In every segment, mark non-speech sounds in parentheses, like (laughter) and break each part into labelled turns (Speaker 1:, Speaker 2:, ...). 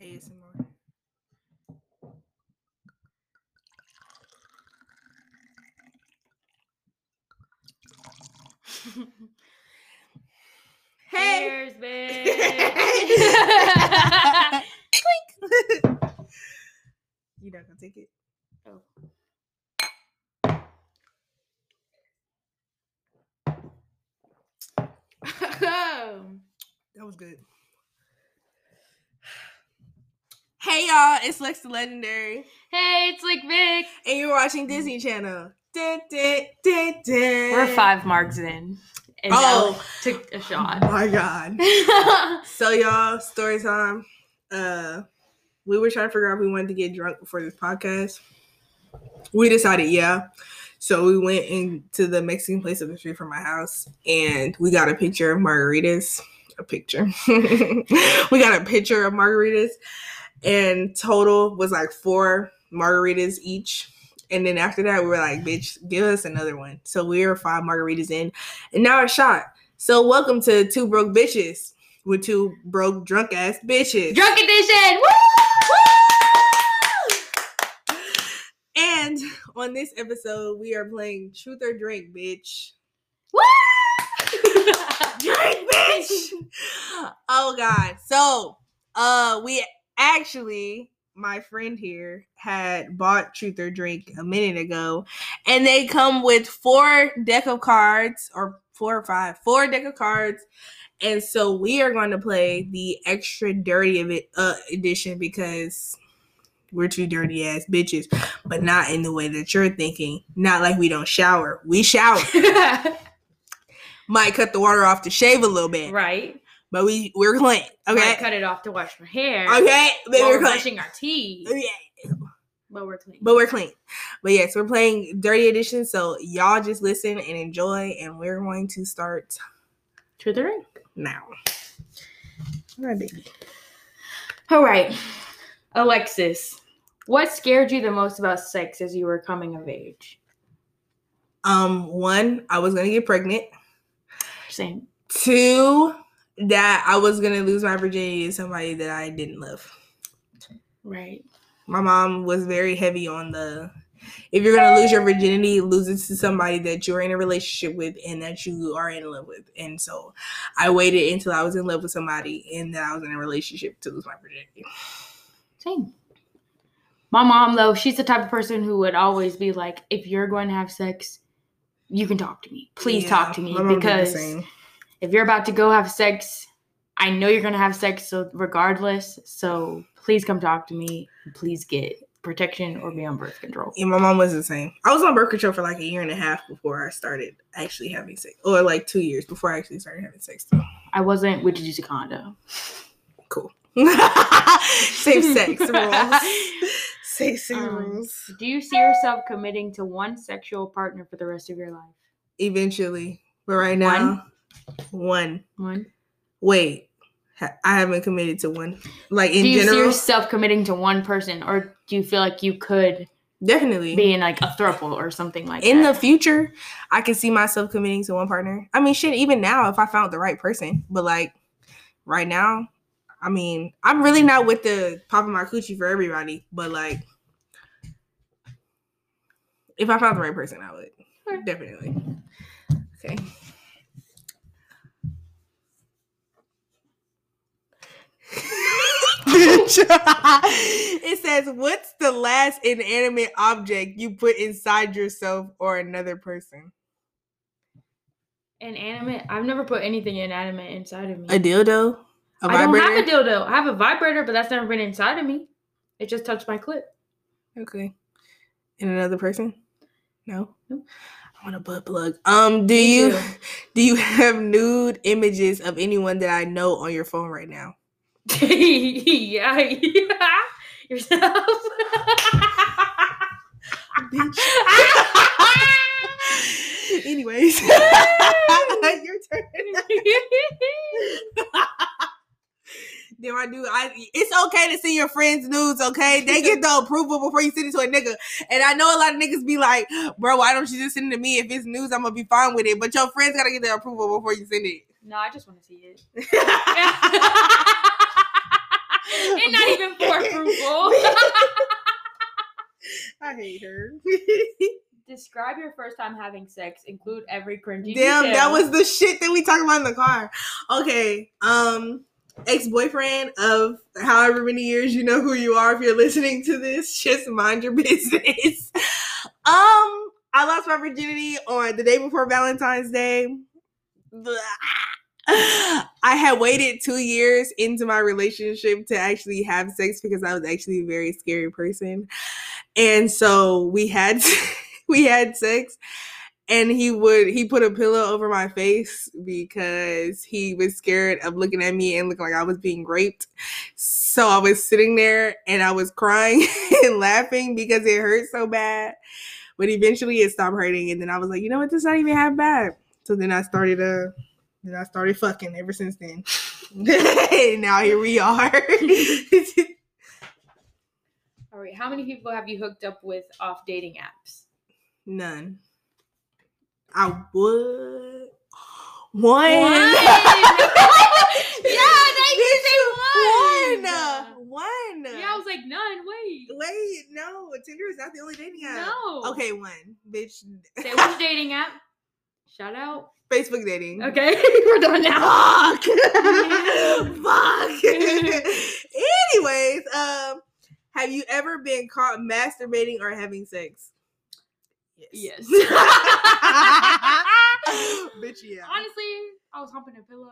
Speaker 1: ASMR. (laughs) hey.
Speaker 2: Cheers, (laughs) bitch. (laughs)
Speaker 1: you not gonna take it?
Speaker 2: Oh.
Speaker 1: That was good. Hey y'all, it's Lex the Legendary,
Speaker 2: hey, it's like Vic.
Speaker 1: and you're watching Disney Channel. Dun, dun, dun, dun.
Speaker 2: We're five marks in. And
Speaker 1: Oh.
Speaker 2: oh. took a
Speaker 1: Oh
Speaker 2: shot.
Speaker 1: my god. (laughs) So y'all, story time. Uh we were trying to figure out if we wanted to get drunk before this podcast. We decided, yeah. So we went into the Mexican place up the street from my house and we got a picture of margaritas. A picture. (laughs) we got a picture of margaritas and total was like four margaritas each. And then after that, we were like, bitch, give us another one. So we were five margaritas in and now a shot. So welcome to Two Broke Bitches with two broke drunk ass bitches.
Speaker 2: Drunk edition. Woo!
Speaker 1: And on this episode, we are playing Truth or Drink, bitch.
Speaker 2: Woo! (laughs)
Speaker 1: Drink, bitch. (laughs) oh God. So, uh, we actually, my friend here had bought Truth or Drink a minute ago, and they come with four deck of cards, or four or five, four deck of cards. And so we are going to play the extra dirty of it uh, edition because we're two dirty ass bitches, but not in the way that you're thinking. Not like we don't shower. We shower. (laughs) Might cut the water off to shave a little bit,
Speaker 2: right.
Speaker 1: But we we're clean. Okay,
Speaker 2: Might cut it off to wash my hair.
Speaker 1: okay, but we're
Speaker 2: we're
Speaker 1: clean.
Speaker 2: brushing our teeth.
Speaker 1: Yeah,
Speaker 2: But we're clean.
Speaker 1: but we're clean. But yes, we're playing dirty edition. So y'all just listen and enjoy, and we're going to start
Speaker 2: Truth or drink.
Speaker 1: now. All right, baby.
Speaker 2: All right. Alexis, what scared you the most about sex as you were coming of age?
Speaker 1: Um, one, I was gonna get pregnant.
Speaker 2: Same.
Speaker 1: Two, that I was gonna lose my virginity to somebody that I didn't love.
Speaker 2: Right.
Speaker 1: My mom was very heavy on the if you're gonna lose your virginity, lose it to somebody that you're in a relationship with and that you are in love with. And so I waited until I was in love with somebody and that I was in a relationship to lose my virginity.
Speaker 2: Same. My mom, though, she's the type of person who would always be like, if you're going to have sex, you can talk to me. Please
Speaker 1: Yeah,
Speaker 2: talk to me
Speaker 1: my mom did the
Speaker 2: because. If you're about to go have sex, I know you're going to have sex so regardless. So please come talk to me. Please get protection or be on birth control.
Speaker 1: Yeah, my mom was the same. I was on birth control for like a year and a half before I started actually having sex, or like two years before I actually started having sex. So
Speaker 2: I wasn't. We did use a condom.
Speaker 1: cool. (laughs) Safe sex (laughs) rules. Safe sex
Speaker 2: Um,
Speaker 1: rules.
Speaker 2: Do you see yourself committing to one sexual partner for the rest of your life?
Speaker 1: Eventually, but right now, one.
Speaker 2: One.
Speaker 1: One. Wait, I haven't committed to one. Like in
Speaker 2: do you see yourself committing to one person, or do you feel like you could
Speaker 1: definitely.
Speaker 2: be in like a throuple or something like
Speaker 1: in the future, I can see myself committing to one partner. I mean, shit, even now, if I found the right person, but like right now, I mean, I'm really not with the popping my coochie for everybody, but like if I found the right person, I would definitely. Okay. (laughs) it says, "What's the last inanimate object you put inside yourself or another person?"
Speaker 2: Inanimate. I've never put anything inanimate inside of me.
Speaker 1: A dildo, a
Speaker 2: I don't have a dildo. I have a vibrator, but that's never been inside of me. It just touched my clit.
Speaker 1: okay, and another person. No,
Speaker 2: Nope.
Speaker 1: I want a butt plug. Um, do
Speaker 2: Me
Speaker 1: you
Speaker 2: too. (laughs)
Speaker 1: do you have nude images of anyone that I know on your phone right now?
Speaker 2: Yeah, yeah. Yourself.
Speaker 1: Anyways, (laughs) your turn. (laughs) Then I do. I it's okay to see your friends' nudes. Okay, they get the approval before you send it to a nigga. And I know a lot of niggas be like, "Bro, why don't you just send it to me? If it's news, I'm gonna be fine with it." But your friends gotta get the approval before you send it.
Speaker 2: no, I just want to see it. (laughs) and not even for approval. (laughs) (laughs)
Speaker 1: I hate her. (laughs)
Speaker 2: Describe your first time having sex. Include every cringy.
Speaker 1: Damn,
Speaker 2: detail.
Speaker 1: that was the shit that we talked about in the car. Okay. Um, ex boyfriend of however many years, you know who you are if you're listening to this. Just mind your business. um, I lost my virginity on the day before Valentine's Day. Blah i had waited two years into my relationship to actually have sex because i was actually a very scary person and so we had (laughs) we had sex and he would he put a pillow over my face because he was scared of looking at me and looking like I was being raped. So I was sitting there and I was crying (laughs) and laughing because it hurt so bad. But eventually it stopped hurting and then I was like, you know what, this not even half bad. So then I started uh then I started fucking ever since then. (laughs) now here we are. (laughs)
Speaker 2: All right. How many people have you hooked up with off dating apps?
Speaker 1: None. I would. One. (laughs)
Speaker 2: yeah, they say
Speaker 1: One. One.
Speaker 2: Yeah, I was like none. Wait.
Speaker 1: Wait, no. Tinder is not the only dating app.
Speaker 2: No.
Speaker 1: Okay, one. Bitch.
Speaker 2: Say which dating app? Shout out.
Speaker 1: Facebook dating.
Speaker 2: Okay, (laughs) we're done now.
Speaker 1: Fuck. (laughs) Fuck. (laughs) Anyways, um, have you ever been caught masturbating or having sex?
Speaker 2: Yes.
Speaker 1: Bitch, yeah.
Speaker 2: Honestly, I was humping a pillow.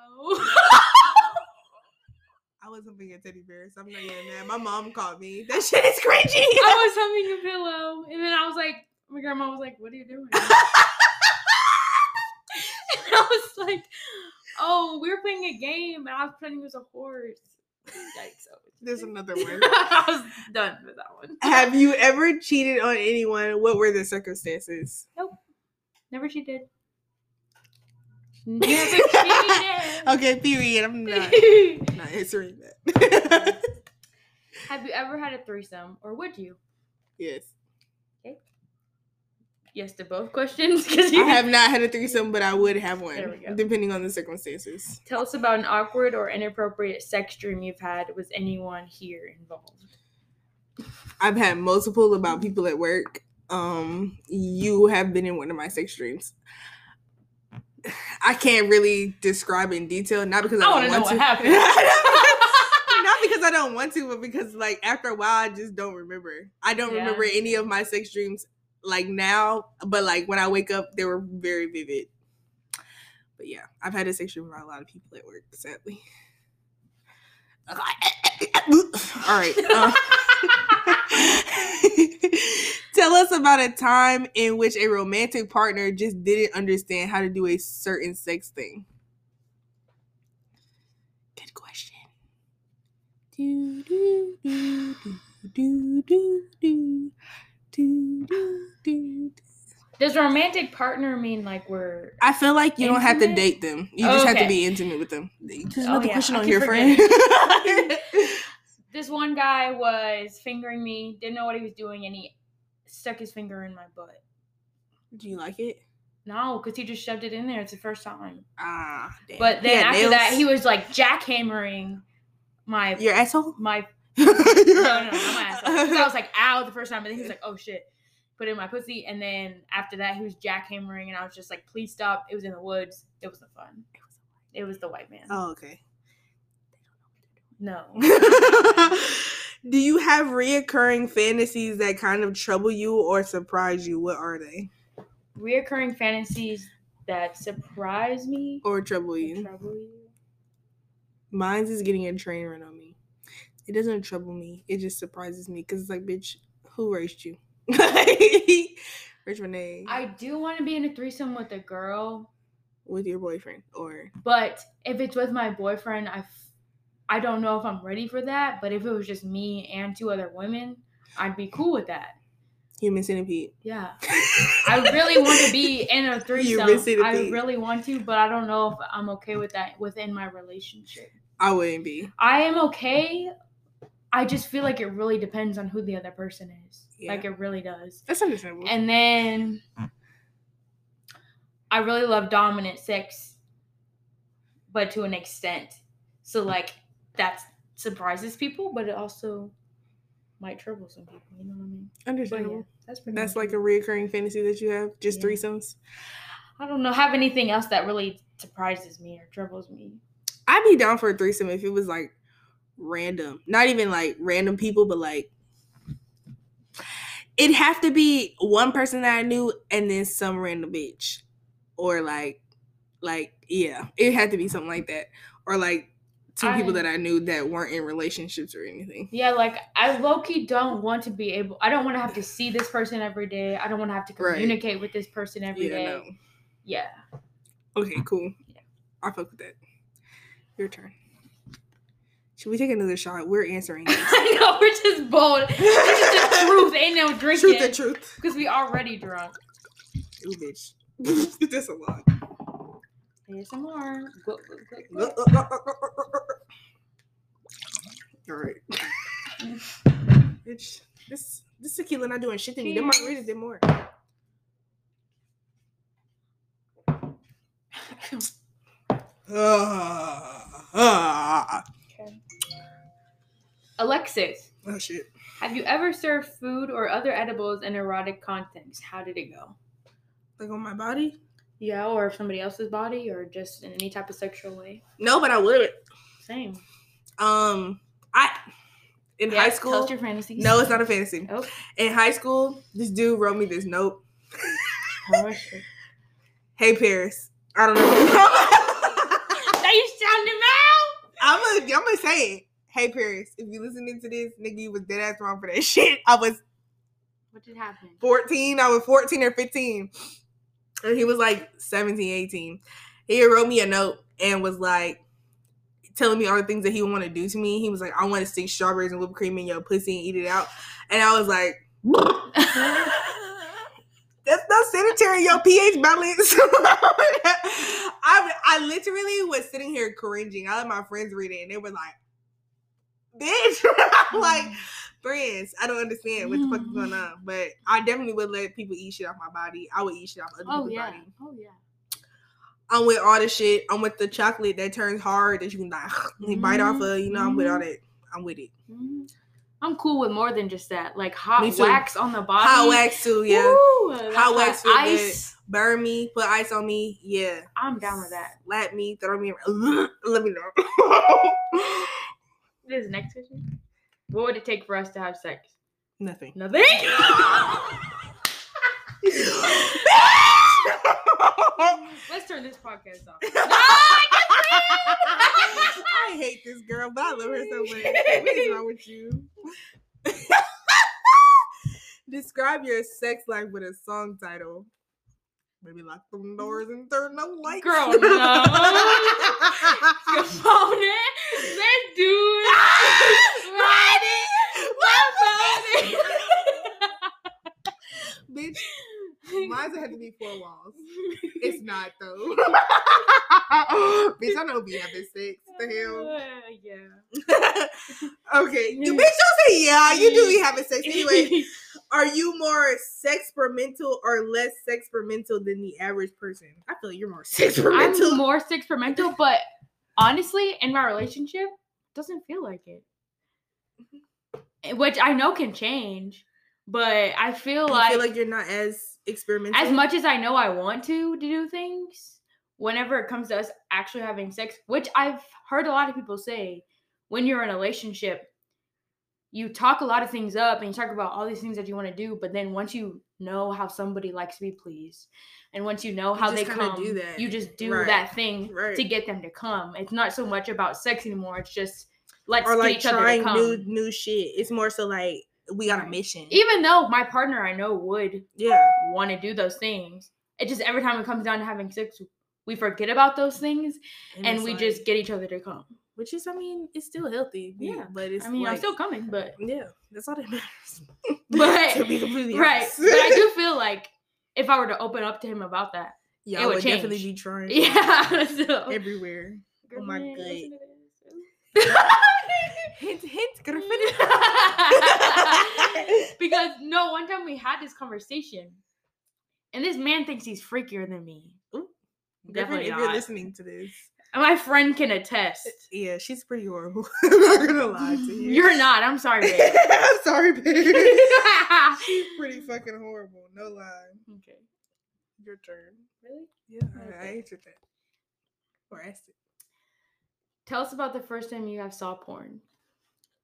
Speaker 1: I was humping a teddy bear, so I'm not even mad. My mom called me. That shit is cringy.
Speaker 2: I was humping a pillow, and then I was like, my grandma was like, "What are you doing?" (laughs) I was like, "Oh, we were playing a game, and I was pretending it was a horse." Yikes!
Speaker 1: There's another one. (laughs)
Speaker 2: I was done with that one.
Speaker 1: Have you ever cheated on anyone? What were the circumstances? Nope.
Speaker 2: Never cheated. (laughs) Never cheated.
Speaker 1: Okay, period. I'm not not answering that.
Speaker 2: Have you ever had a threesome, or would you?
Speaker 1: yes.
Speaker 2: Yes to both questions. (laughs) Because
Speaker 1: I
Speaker 2: you
Speaker 1: have not had a threesome, but I would have one,
Speaker 2: There we go.
Speaker 1: depending on the circumstances.
Speaker 2: Tell us about an awkward or inappropriate sex dream you've had. Was anyone here involved?
Speaker 1: I've had multiple about people at work. Um, you have been in one of my sex dreams. I can't really describe in detail, not because I,
Speaker 2: I
Speaker 1: don't want
Speaker 2: what happened. (laughs)
Speaker 1: not because I don't want to, but because like after a while, I just don't remember. I don't
Speaker 2: Yeah.
Speaker 1: remember any of my sex dreams like now, but like when I wake up, they were very vivid. But yeah, I've had a sex dream about a lot of people at work, sadly. All right. uh, (laughs) Tell us about a time in which a romantic partner just didn't understand how to do a certain sex thing. Good question. Do, do, do, do, do, do, do, do, do, do.
Speaker 2: Does romantic partner mean like we're
Speaker 1: I feel like you don't have to date them. You just have to be intimate with them. Just
Speaker 2: Oh, yeah,
Speaker 1: question
Speaker 2: I
Speaker 1: on your friend. (laughs)
Speaker 2: this one guy was fingering me, didn't know what he was doing, and he stuck his finger in my butt.
Speaker 1: do you like it?
Speaker 2: No, because he just shoved it in there. It's the first time.
Speaker 1: Ah, damn.
Speaker 2: But then after that, he was like jackhammering my
Speaker 1: your asshole.
Speaker 2: my
Speaker 1: no, (laughs)
Speaker 2: no no no not my asshole. (laughs) I was like ow the first time, and then he was like oh shit, put it in my pussy, and then after that he was jackhammering, and I was just like please stop. It was in the woods. It wasn't fun. It was the white man.
Speaker 1: oh, okay.
Speaker 2: No. (laughs)
Speaker 1: Do you have reoccurring fantasies that kind of trouble you or surprise you? What are they?
Speaker 2: Reoccurring fantasies that surprise me
Speaker 1: Or trouble
Speaker 2: or
Speaker 1: you?
Speaker 2: trouble you.
Speaker 1: Mine's is getting a train run on me. It doesn't trouble me. It just surprises me because it's like, bitch, who raised you? (laughs) Where's Renee?
Speaker 2: I do want to be in a threesome with a girl,
Speaker 1: With your boyfriend or
Speaker 2: but if it's with my boyfriend, I, f- I don't know if I'm ready for that. But if it was just me and two other women, I'd be cool with that.
Speaker 1: human centipede.
Speaker 2: Yeah. (laughs) I really want to be in a threesome. I really want to, but I don't know if I'm okay with that within my relationship.
Speaker 1: I wouldn't be.
Speaker 2: I am okay. I just feel like it really depends on who the other person is.
Speaker 1: Yeah.
Speaker 2: Like it really does.
Speaker 1: That's understandable.
Speaker 2: And then I really love dominant sex, but to an extent. So like that surprises people, but it also might trouble some people. You know what I mean? But yeah,
Speaker 1: Understandable.
Speaker 2: that's pretty.
Speaker 1: That's like a reoccurring fantasy that you have, just
Speaker 2: Yeah.
Speaker 1: threesomes.
Speaker 2: I don't know. Have anything else that really surprises me or troubles me?
Speaker 1: I'd be down for a threesome if it was like random, not even like random people, but like it'd have to be one person that I knew and then some random bitch, or like, like yeah, it had to be something like that, or like two people that I knew that weren't in relationships or anything.
Speaker 2: Yeah, like I low key don't want to be able. I don't want to have to see this person every day. I don't want to have to
Speaker 1: Right.
Speaker 2: communicate with this person every
Speaker 1: yeah,
Speaker 2: day.
Speaker 1: no.
Speaker 2: Yeah.
Speaker 1: Okay, cool.
Speaker 2: Yeah.
Speaker 1: I fuck with that. Your turn. Should we take another shot? We're answering. (laughs) this.
Speaker 2: I know we're just bold. This is the (laughs) truth. Ain't no drinking.
Speaker 1: truth and truth.
Speaker 2: Because we already drunk.
Speaker 1: Ooh, bitch. (laughs) That's a lot.
Speaker 2: Go, go, go, go.
Speaker 1: right. Bitch, this this tequila not doing shit to me.
Speaker 2: Cheers.
Speaker 1: margaritas did more. Ah, ah.
Speaker 2: Alexis,
Speaker 1: Oh shit.
Speaker 2: have you ever served food or other edibles in erotic context? How did it go?
Speaker 1: Like on my body?
Speaker 2: Yeah, or somebody else's body, or just in any type of sexual way.
Speaker 1: No, but I would.
Speaker 2: Same.
Speaker 1: Um, I in
Speaker 2: Yeah,
Speaker 1: high
Speaker 2: Tell
Speaker 1: school.
Speaker 2: us your fantasies.
Speaker 1: No, it's not a fantasy.
Speaker 2: Oh,
Speaker 1: In high school, this dude wrote me this note.
Speaker 2: how? (laughs)
Speaker 1: Hey Paris, I don't know. (laughs)
Speaker 2: That you sound him out.
Speaker 1: I'm gonna, I'm gonna say it. Hey Paris, if you listening to this, nigga, you was dead ass wrong for that (laughs) shit. I was
Speaker 2: What did happen?
Speaker 1: 14. I was 14 or 15. And he was like 17, 18. He wrote me a note and was like telling me all the things that he would want to do to me. He was like, I want to stick strawberries and whipped cream in your pussy and eat it out. And I was like, (laughs) that's not sanitary, your pH balance. (laughs) I, I literally was sitting here cringing. I let my friends read it and they were like, bitch. (laughs) I'm mm. like, friends, I don't understand what the fuck is going mm. on. But I definitely would let people eat shit off my body. I would eat shit off other
Speaker 2: oh
Speaker 1: people's
Speaker 2: yeah.
Speaker 1: body.
Speaker 2: Oh yeah.
Speaker 1: I'm with all the shit. I'm with the chocolate that turns hard that you can like (laughs) bite off of. You know, I'm with all mm-hmm. that. I'm with it.
Speaker 2: Mhm. I'm cool with more than just that. Like hot wax on the body.
Speaker 1: Hot wax too, yeah.
Speaker 2: That's
Speaker 1: Hot wax feel
Speaker 2: ice.
Speaker 1: Burn me, put ice on me, yeah.
Speaker 2: I'm down with that.
Speaker 1: Slap me, throw me around. (laughs) Let me know.
Speaker 2: This is next question. What would it take for us to have sex?
Speaker 1: Nothing.
Speaker 2: Nothing. (laughs) Let's turn this podcast off. (laughs) (laughs)
Speaker 1: I hate this girl, but I love her so much. What is wrong with you? Describe your sex life with a song title. Maybe lock them doors and turn the lights.
Speaker 2: Girl, (laughs) no. (laughs) Come on, man. Let's do it. (laughs) Ride it.
Speaker 1: Bitch, mine had to be four walls. It's not though. (laughs) Bitch, I know be having sex. The hell.
Speaker 2: Uh, (laughs) yeah. (laughs)
Speaker 1: okay, you bitch don't say yeah. You do be having sex anyway. Are you more sex sexperimental or less sex sexperimental than the average person? I feel like you're more sexperimental.
Speaker 2: I'm more sex experimental, but honestly, in my relationship, it doesn't feel like it. Eh, Which I know can change, but I feel
Speaker 1: You
Speaker 2: like,
Speaker 1: feel like you're not as experimental.
Speaker 2: as much as I know I want to, to do things, whenever it comes to us actually having sex, which I've heard a lot of people say, when you're in a relationship, you talk a lot of things up and you talk about all these things that you want to do, but then once you know how somebody likes to be pleased, and once you know how
Speaker 1: just
Speaker 2: they come,
Speaker 1: do that.
Speaker 2: you just do
Speaker 1: Right.
Speaker 2: that thing
Speaker 1: Right.
Speaker 2: to get them to come. It's not so much about sex anymore. It's just let's
Speaker 1: or
Speaker 2: get
Speaker 1: like
Speaker 2: each other to
Speaker 1: trying
Speaker 2: come.
Speaker 1: new new shit. It's more so like we got a mission.
Speaker 2: Even though my partner I know would
Speaker 1: yeah.
Speaker 2: want to do those things, it just every time it comes down to having sex, we forget about those things and,
Speaker 1: it's
Speaker 2: we
Speaker 1: like-
Speaker 2: just get each other to come.
Speaker 1: which is I mean, it's still healthy.
Speaker 2: Yeah.
Speaker 1: But it's
Speaker 2: I mean, I'm still coming, but
Speaker 1: Yeah, that's all that matters. (laughs)
Speaker 2: But-
Speaker 1: to be completely
Speaker 2: right.
Speaker 1: honest.
Speaker 2: But I do (laughs) feel like if I were to open up to him about that,
Speaker 1: yeah,
Speaker 2: it
Speaker 1: I
Speaker 2: would
Speaker 1: would definitely
Speaker 2: change.
Speaker 1: be trying. (laughs)
Speaker 2: yeah. So
Speaker 1: everywhere. Oh my god.
Speaker 2: Listen to this.
Speaker 1: hint, hint, girlfriend. Mm. (laughs) (laughs)
Speaker 2: because no, one time we had this conversation, and this man thinks he's freakier than me.
Speaker 1: Ooh,
Speaker 2: Definitely
Speaker 1: if you're listening to this,
Speaker 2: my friend can attest.
Speaker 1: Yeah, she's pretty horrible. (laughs) I'm not gonna lie to you.
Speaker 2: You're not. I'm sorry, babe.
Speaker 1: I'm sorry, babe. she's pretty fucking horrible. No lie.
Speaker 2: okay.
Speaker 1: Your turn.
Speaker 2: Really?
Speaker 1: Yeah, I, I
Speaker 2: Okay.
Speaker 1: answered that. Or asked it.
Speaker 2: Tell us about the first time you have saw porn.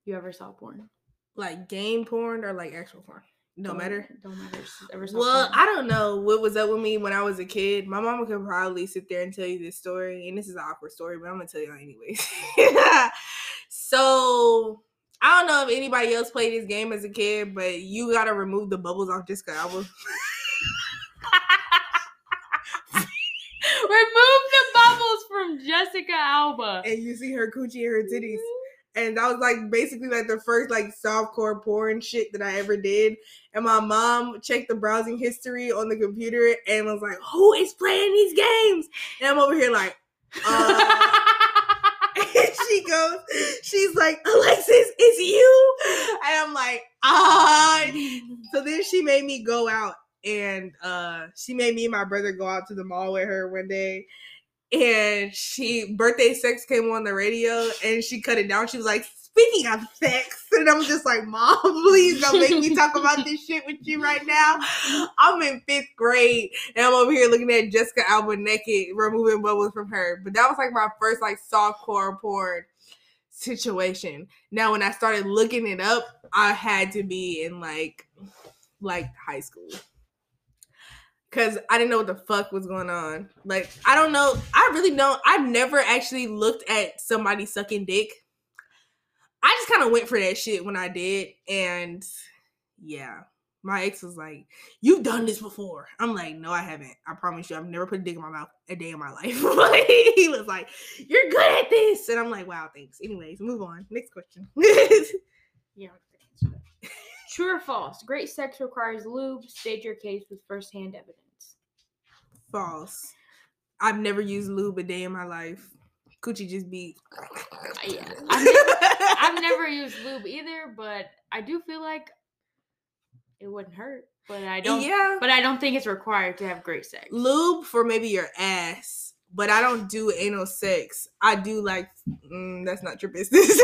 Speaker 2: You ever saw porn?
Speaker 1: Like game porn or like actual porn? No
Speaker 2: Don't-
Speaker 1: matter.
Speaker 2: Don't matter. Ever saw
Speaker 1: Well,
Speaker 2: porn?
Speaker 1: I don't know what was up with me when I was a kid. My mama could probably sit there and tell you this story, and this is an awkward story, but I'm gonna tell y'all anyways. (laughs) so I don't know if anybody else played this game as a kid, but you gotta remove the bubbles off Jessica (laughs) Alba.
Speaker 2: Remove the bubbles from Jessica Alba.
Speaker 1: and you see her coochie and her titties. And that was like basically like the first like softcore porn shit that I ever did. And my mom checked the browsing history on the computer and was like, "Who is playing these games?" And I'm over here like, uh, (laughs) and she goes, she's like, Alexis, it's you. And I'm like, ah. (laughs) So then she made me go out and uh she made me and my brother go out to the mall with her one day. And she birthday sex came on the radio and she cut it down. She was like, speaking of sex. And I'm just like, Mom, (laughs) please don't make me talk about this shit with you right now. I'm in fifth grade and I'm over here looking at Jessica Alba naked, removing bubbles from her. But that was like my first like softcore porn situation. Now when I started looking it up, I had to be in like like high school. Cause I didn't know what the fuck was going on. Like I don't know. I really don't. I've never actually looked at somebody sucking dick. I just kind of went for that shit when I did, and yeah, my ex was like, "You've done this before." I'm like, "No, I haven't. I promise you, I've never put a dick in my mouth a day in my (laughs) life." He was like, "You're good at this," and I'm like, "Wow, thanks." Anyways, move on. Next question. (laughs)
Speaker 2: Yeah. True or false? Great sex requires lube. State your case with firsthand evidence.
Speaker 1: False. I've never used lube a day in my life. Coochie just be.
Speaker 2: yeah. (laughs) I've never, I've never used lube either, but I do feel like it wouldn't hurt. But I don't.
Speaker 1: Yeah.
Speaker 2: But I don't think it's required to have great sex.
Speaker 1: lube for maybe your ass, but I don't do anal sex. I do like mm, that's not your business. (laughs) (laughs)
Speaker 2: we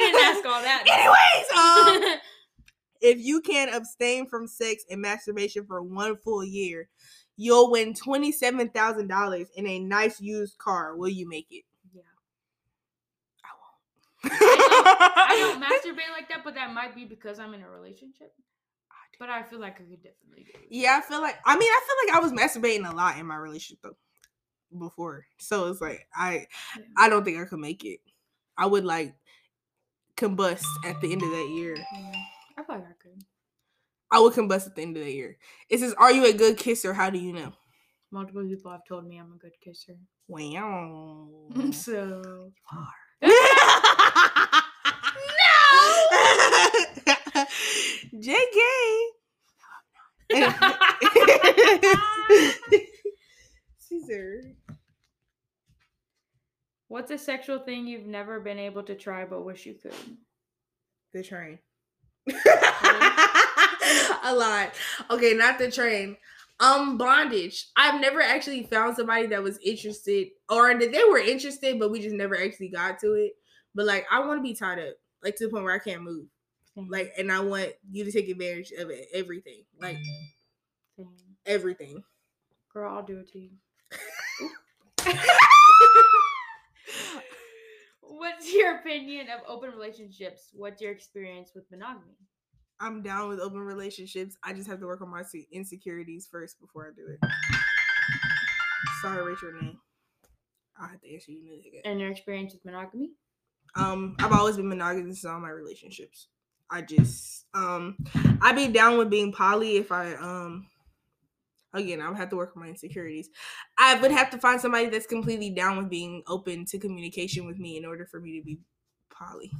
Speaker 2: didn't ask all that.
Speaker 1: Anyways, um, if you can abstain from sex and masturbation for one full year, you'll win twenty seven thousand dollars in a nice used car. Will you make it?
Speaker 2: Yeah.
Speaker 1: I won't.
Speaker 2: I don't (laughs) masturbate like that, but that might be because I'm in a relationship. But I feel like I could definitely do it.
Speaker 1: Yeah, I feel like I mean I feel like I was masturbating a lot in my relationship though before. So it's like I
Speaker 2: Yeah.
Speaker 1: I don't think I could make it. I would like combust at the end of that year.
Speaker 2: Yeah. I like I could.
Speaker 1: I would combust at the end of the year. It says, Are you a good kisser? How do you know?
Speaker 2: Multiple people have told me I'm a good kisser.
Speaker 1: Wow. (laughs)
Speaker 2: so you (laughs) are. no.
Speaker 1: JK. (laughs) Caesar.
Speaker 2: What's a sexual thing you've never been able to try but wish you could?
Speaker 1: The train. (laughs) a lot. Okay, not the train. Um, bondage. I've never actually found somebody that was interested, or that they were interested, but we just never actually got to it. But like, I want to be tied up, like to the point where I can't move.
Speaker 2: Same,
Speaker 1: Like, and I want you to take advantage of it, everything, like
Speaker 2: same.
Speaker 1: everything.
Speaker 2: Girl, I'll do it to you. (laughs) (laughs) What's your opinion of open relationships? What's your experience with monogamy?
Speaker 1: I'm down with open relationships. I just have to work on my insecurities first before I do it. Sorry, Rachel. Name. I have to answer you. nigga.
Speaker 2: And your experience with monogamy?
Speaker 1: Um, I've always been monogamous in all my relationships. I just um I'd be down with being poly if I um again I would have to work on my insecurities. I would have to find somebody that's completely down with being open to communication with me in order for me to be poly.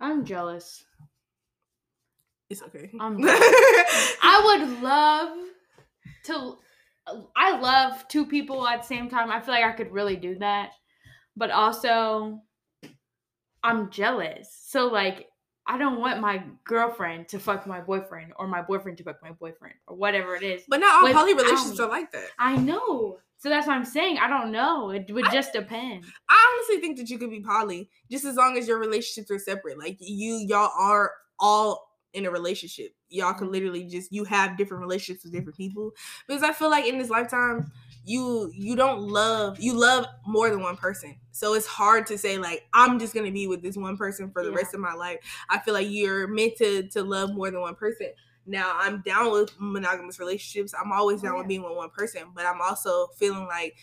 Speaker 2: I'm jealous.
Speaker 1: It's okay.
Speaker 2: I'm (laughs) I would love to. I love two people at the same time. I feel like I could really do that, but also I'm jealous. So like, I don't want my girlfriend to fuck my boyfriend or my boyfriend to fuck my boyfriend or whatever it is.
Speaker 1: but not all poly relationships are like that.
Speaker 2: I know, So that's what I'm saying. I don't know. It would
Speaker 1: I-
Speaker 2: just depend.
Speaker 1: I honestly think that you could be poly just as long as your relationships are separate. Like you, y'all are all in a relationship. Y'all can mm-hmm. literally just you have different relationships with different people. Because I feel like in this lifetime, you you don't love you love more than one person. So it's hard to say like I'm just gonna be with this one person for the
Speaker 2: Yeah.
Speaker 1: rest of my life. I feel like you're meant to to love more than one person. Now I'm down with monogamous relationships. I'm always down
Speaker 2: yeah.
Speaker 1: with being with one person, but I'm also feeling like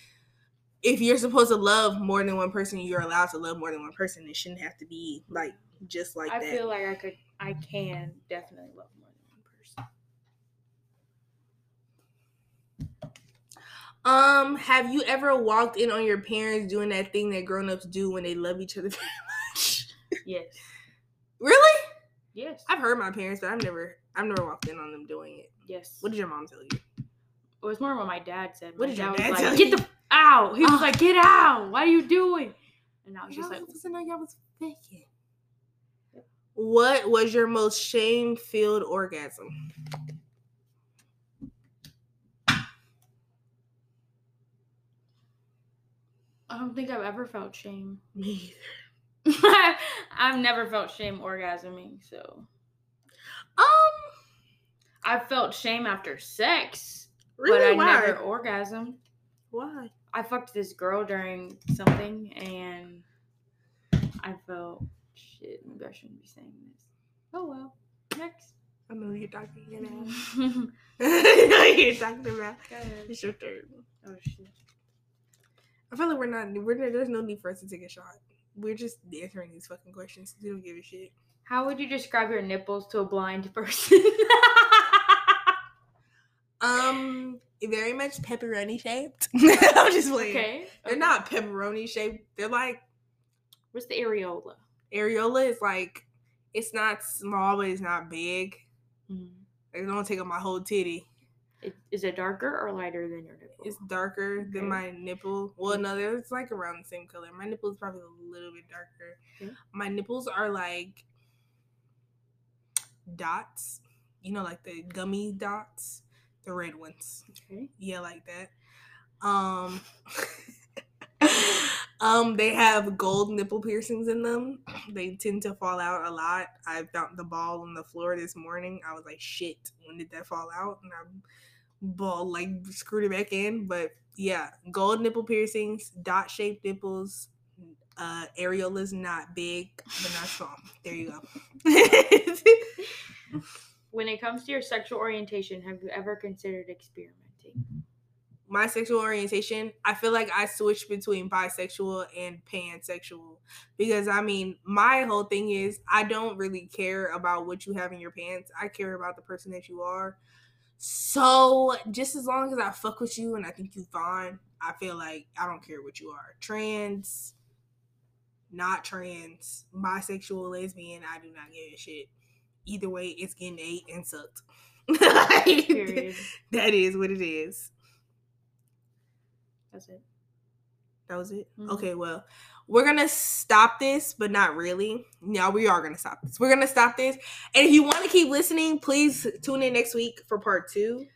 Speaker 1: if you're supposed to love more than one person, you're allowed to love more than one person. It shouldn't have to be like just like
Speaker 2: I
Speaker 1: that.
Speaker 2: feel like I could, I can definitely love more than one person.
Speaker 1: um, have you ever walked in on your parents doing that thing that grown-ups do when they love each other (laughs) very much?
Speaker 2: Yes.
Speaker 1: really?
Speaker 2: Yes.
Speaker 1: I've heard my parents, but I've never I've never walked in on them doing it.
Speaker 2: yes.
Speaker 1: What did your mom tell you?
Speaker 2: It was more what my dad said.
Speaker 1: What did your
Speaker 2: was
Speaker 1: dad
Speaker 2: like,
Speaker 1: tell
Speaker 2: Get
Speaker 1: you?
Speaker 2: the out. He was
Speaker 1: Oh.
Speaker 2: like, get out. What are you doing? And I was just like,
Speaker 1: was like y'all was faking. What was your most shame-filled orgasm?
Speaker 2: I don't think I've ever felt shame. (laughs)
Speaker 1: Me
Speaker 2: I've never felt shame orgasming, so
Speaker 1: Um,
Speaker 2: I felt shame after sex,
Speaker 1: really?
Speaker 2: but I
Speaker 1: Why?
Speaker 2: never orgasmed.
Speaker 1: Why?
Speaker 2: I fucked this girl during something, and I felt shit. Maybe I shouldn't be saying this. Oh well. Next.
Speaker 1: I know you're talking about.
Speaker 2: oh
Speaker 1: I know you're talking about. It's your turn.
Speaker 2: shit.
Speaker 1: I feel like we're not. We're there's no need for us to take a shot. We're just answering these fucking questions. We don't give a shit.
Speaker 2: How would you describe your nipples to a blind person? (laughs)
Speaker 1: Um, very much pepperoni shaped. (laughs) I'm just playing.
Speaker 2: okay.
Speaker 1: They're not pepperoni shaped. They're like
Speaker 2: What's the areola?
Speaker 1: Areola is like it's not small, but it's not big.
Speaker 2: Mm.
Speaker 1: It don't take up my whole titty.
Speaker 2: It, is it darker or lighter than your nipple?
Speaker 1: It's darker
Speaker 2: Okay.
Speaker 1: than my nipple. Well, no, it's like around the same color. My nipple is probably a little bit darker.
Speaker 2: Okay.
Speaker 1: My nipples are like dots. You know, like the gummy dots, the red ones.
Speaker 2: okay.
Speaker 1: Yeah, like that. Um, (laughs) um, they have gold nipple piercings in them. They tend to fall out a lot. I found the ball on the floor this morning. I was like, shit, when did that fall out? And I ball like screwed it back in. But yeah, gold nipple piercings, dot shaped nipples. Uh, areola's not big, but not small. There you go. (laughs)
Speaker 2: When it comes to your sexual orientation, have you ever considered experimenting?
Speaker 1: My sexual orientation, I feel like I switch between bisexual and pansexual because I mean, my whole thing is I don't really care about what you have in your pants. I care about the person that you are. So, just as long as I fuck with you and I think you're fine, I feel like I don't care what you are. Trans, not trans, bisexual, lesbian, I do not give a shit. Either way, it's getting ate and sucked. (laughs) Like, that is what it is.
Speaker 2: That's it.
Speaker 1: That was it.
Speaker 2: Mhm.
Speaker 1: Okay, well, we're gonna stop this, but not really. No, we are gonna stop this. We're gonna stop this, and if you want to keep listening, please tune in next week for part two.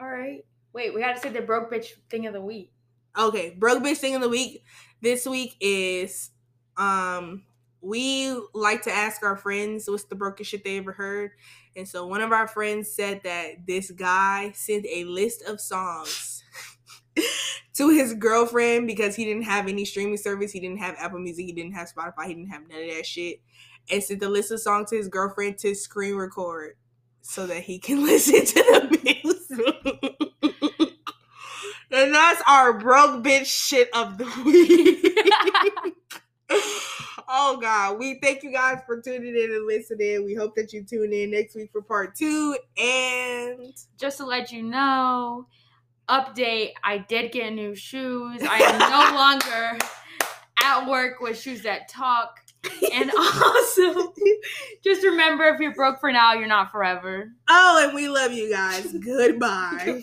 Speaker 2: All right. Wait, we to say the broke bitch thing of the week.
Speaker 1: Okay, broke bitch thing of the week. This week is um we like to ask our friends what's the brokest shit they ever heard. And so one of our friends said that this guy sent a list of songs (laughs) to his girlfriend because he didn't have any streaming service, he didn't have Apple Music, he didn't have Spotify, he didn't have none of that shit. And sent the list of songs to his girlfriend to screen record so that he can (laughs) listen to the music. and that's our broke bitch shit of the (laughs) week. (laughs) oh god, we thank you guys for tuning in and listening. We hope that you tune in next week for part two. And
Speaker 2: Just to let you know, update, I did get new shoes. I am no (laughs) longer at work with shoes that talk. And (laughs) also, just remember if you're broke for now, you're not forever.
Speaker 1: oh, and we love you guys. (laughs) Goodbye.